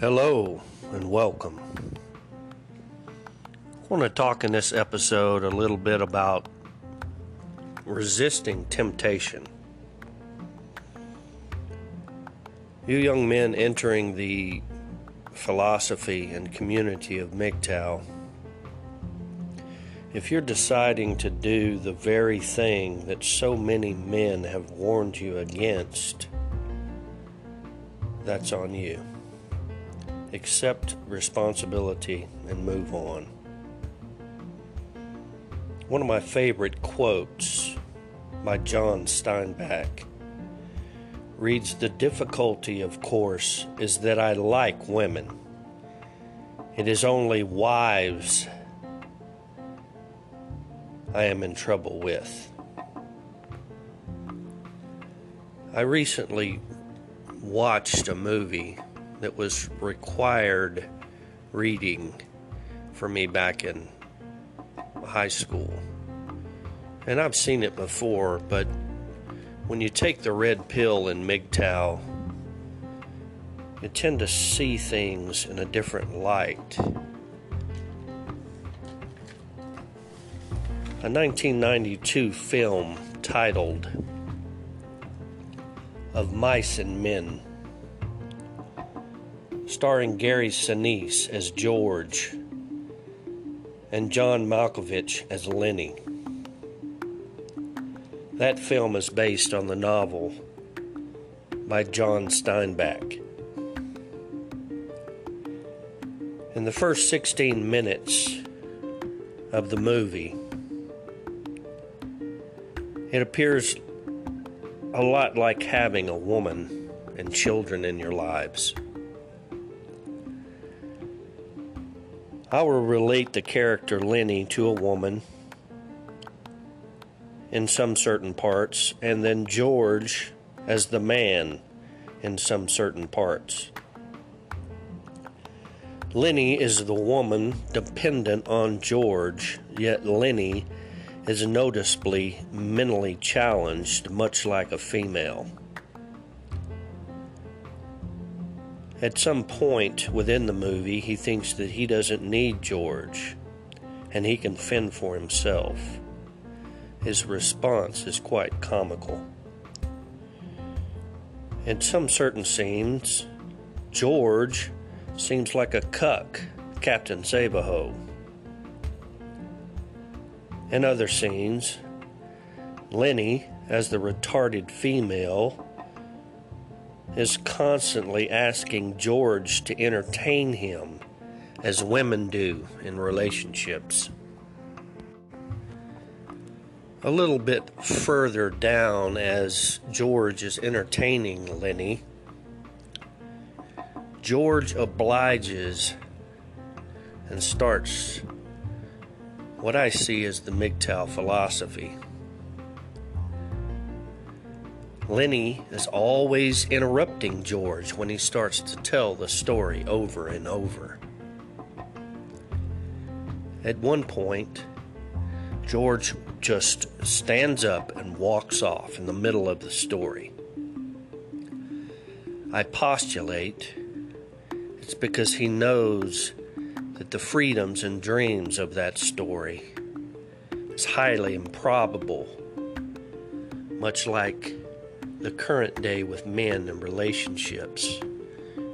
Hello and welcome. I want to talk in this episode a little bit about resisting temptation. You young men entering the philosophy and community of MGTOW, if you're deciding to do the very thing that so many men have warned you against, that's on you accept responsibility, and move on. One of my favorite quotes by John Steinbeck reads The difficulty, of course, is that I like women. It is only wives I am in trouble with. I recently watched a movie that was required reading for me back in high school. And I've seen it before, but when you take the red pill in MGTOW, you tend to see things in a different light. A 1992 film titled Of Mice and Men starring Gary Sinise as George and John Malkovich as Lennie. That film is based on the novel by John Steinbeck. In the first 16 minutes of the movie, it appears a lot like having a woman and children in your lives. I will relate the character Lennie to a woman in some certain parts, and then George as the man in some certain parts. Lennie is the woman dependent on George, yet Lennie is noticeably mentally challenged, much like a female. At some point within the movie, he thinks that he doesn't need George and he can fend for himself. His response is quite comical. In some certain scenes, George seems like a cuck, Captain Sabaho. In other scenes, Lennie, as the retarded female, is constantly asking George to entertain him, as women do in relationships. A little bit further down, as George is entertaining Lennie, George obliges and starts what I see is the MGTOW philosophy. Lennie is always interrupting George when he starts to tell the story over and over. At one point, George just stands up and walks off in the middle of the story. I postulate it's because he knows that the freedoms and dreams of that story is highly improbable, much like the current day with men and relationships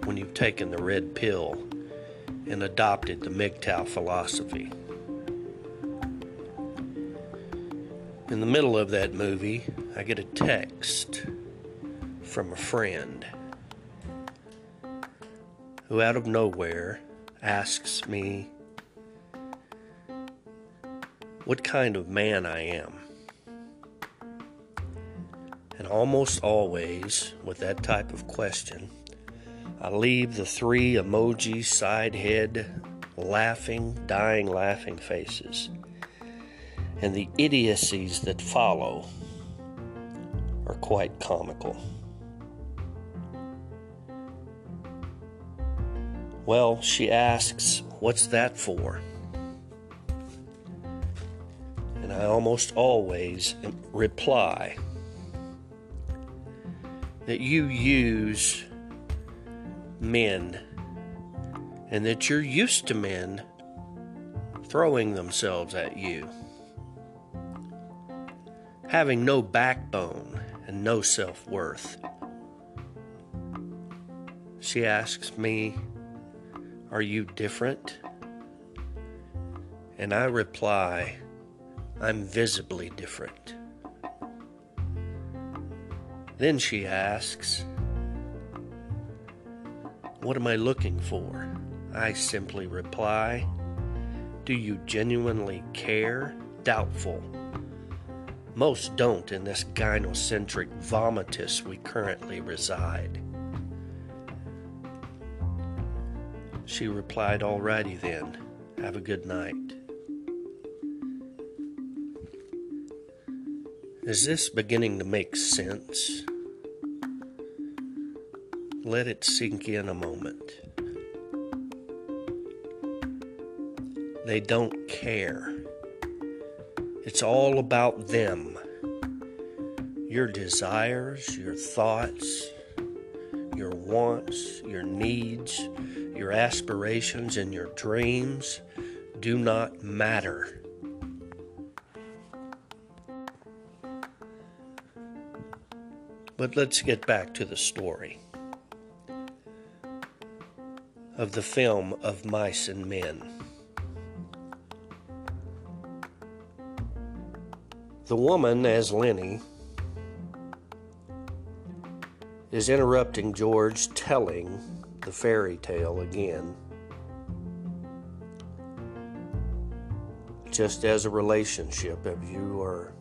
when you've taken the red pill and adopted the MGTOW philosophy. In the middle of that movie, I get a text from a friend who, out of nowhere, asks me what kind of man I am. And almost always, with that type of question, I leave the three emoji side head laughing, dying laughing faces. And the idiocies that follow are quite comical. Well, she asks, What's that for? And I almost always reply that you use men and that you're used to men throwing themselves at you, having no backbone and no self worth. She asks me, Are you different? And I reply, I'm visibly different. Then she asks, What am I looking for? I simply reply, Do you genuinely care? Doubtful. Most don't in this gynocentric vomitus we currently reside. She replied, Alrighty then. Have a good night. Is this beginning to make sense? Let it sink in a moment. They don't care. It's all about them. Your desires, your thoughts, your wants, your needs, your aspirations, and your dreams do not matter. But let's get back to the story of the film of Mice and Men. The woman, as Lennie, is interrupting George telling the fairy tale again. Just as a relationship, if you are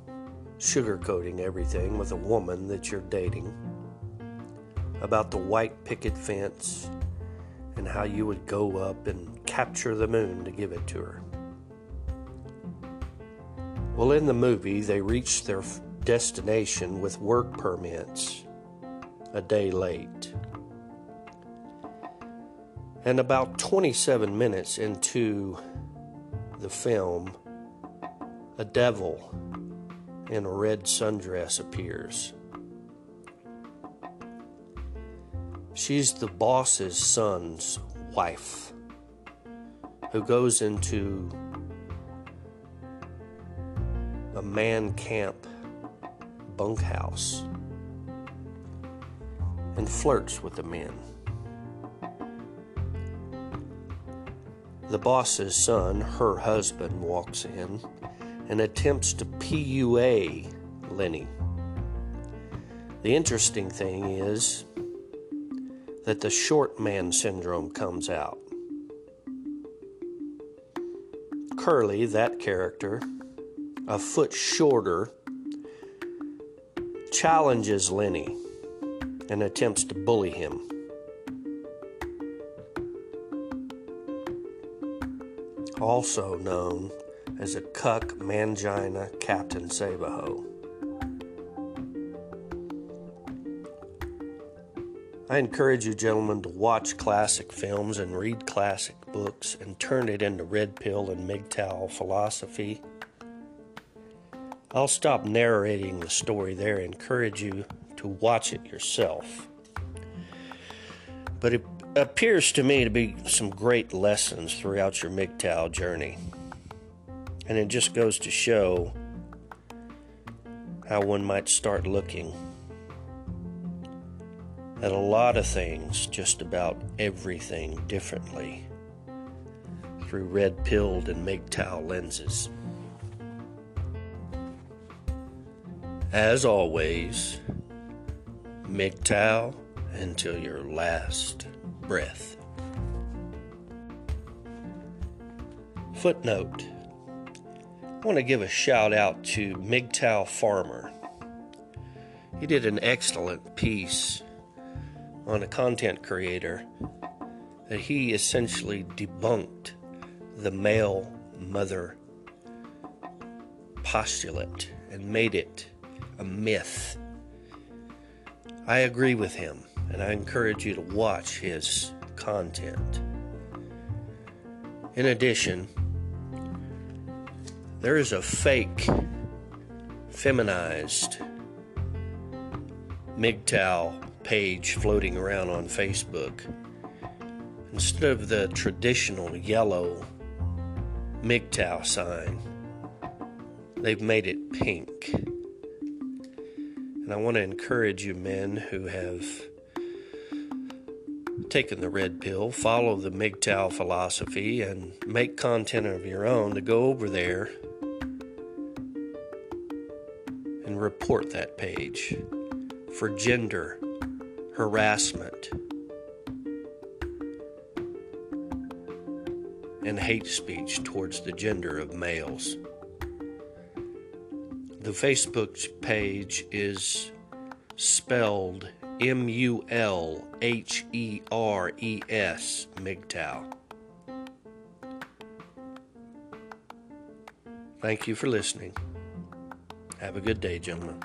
sugarcoating everything with a woman that you're dating about the white picket fence and how you would go up and capture the moon to give it to her. Well, in the movie, they reach their destination with work permits a day late. And about 27 minutes into the film, a devil in a red sundress appears. She's the boss's son's wife who goes into a man camp bunkhouse and flirts with the men. The boss's son, her husband, walks in and attempts to PUA Lennie. The interesting thing is that the short man syndrome comes out. Curly, that character, a foot shorter, challenges Lennie and attempts to bully him. Also known as a cuck mangina Captain Savaho. I encourage you, gentlemen, to watch classic films and read classic books and turn it into red pill and MGTOW philosophy. I'll stop narrating the story there, encourage you to watch it yourself. But it appears to me to be some great lessons throughout your MGTOW journey. And it just goes to show how one might start looking at a lot of things, just about everything differently through red pilled and MGTOW lenses. As always, MGTOW until your last breath. Footnote I want to give a shout out to MGTOW Farmer. He did an excellent piece on a content creator that he essentially debunked the male mother postulate and made it a myth. I agree with him, and I encourage you to watch his content. In addition, There is a fake, feminized MGTOW page floating around on Facebook. Instead of the traditional yellow MGTOW sign, they've made it pink. And I want to encourage you, men who have taken the red pill, follow the MGTOW philosophy, and make content of your own, to go over there and report that page for gender harassment and hate speech towards the gender of males. The Facebook page is spelled M U L H E R E S, MGTOW. Thank you for listening. Have a good day, gentlemen.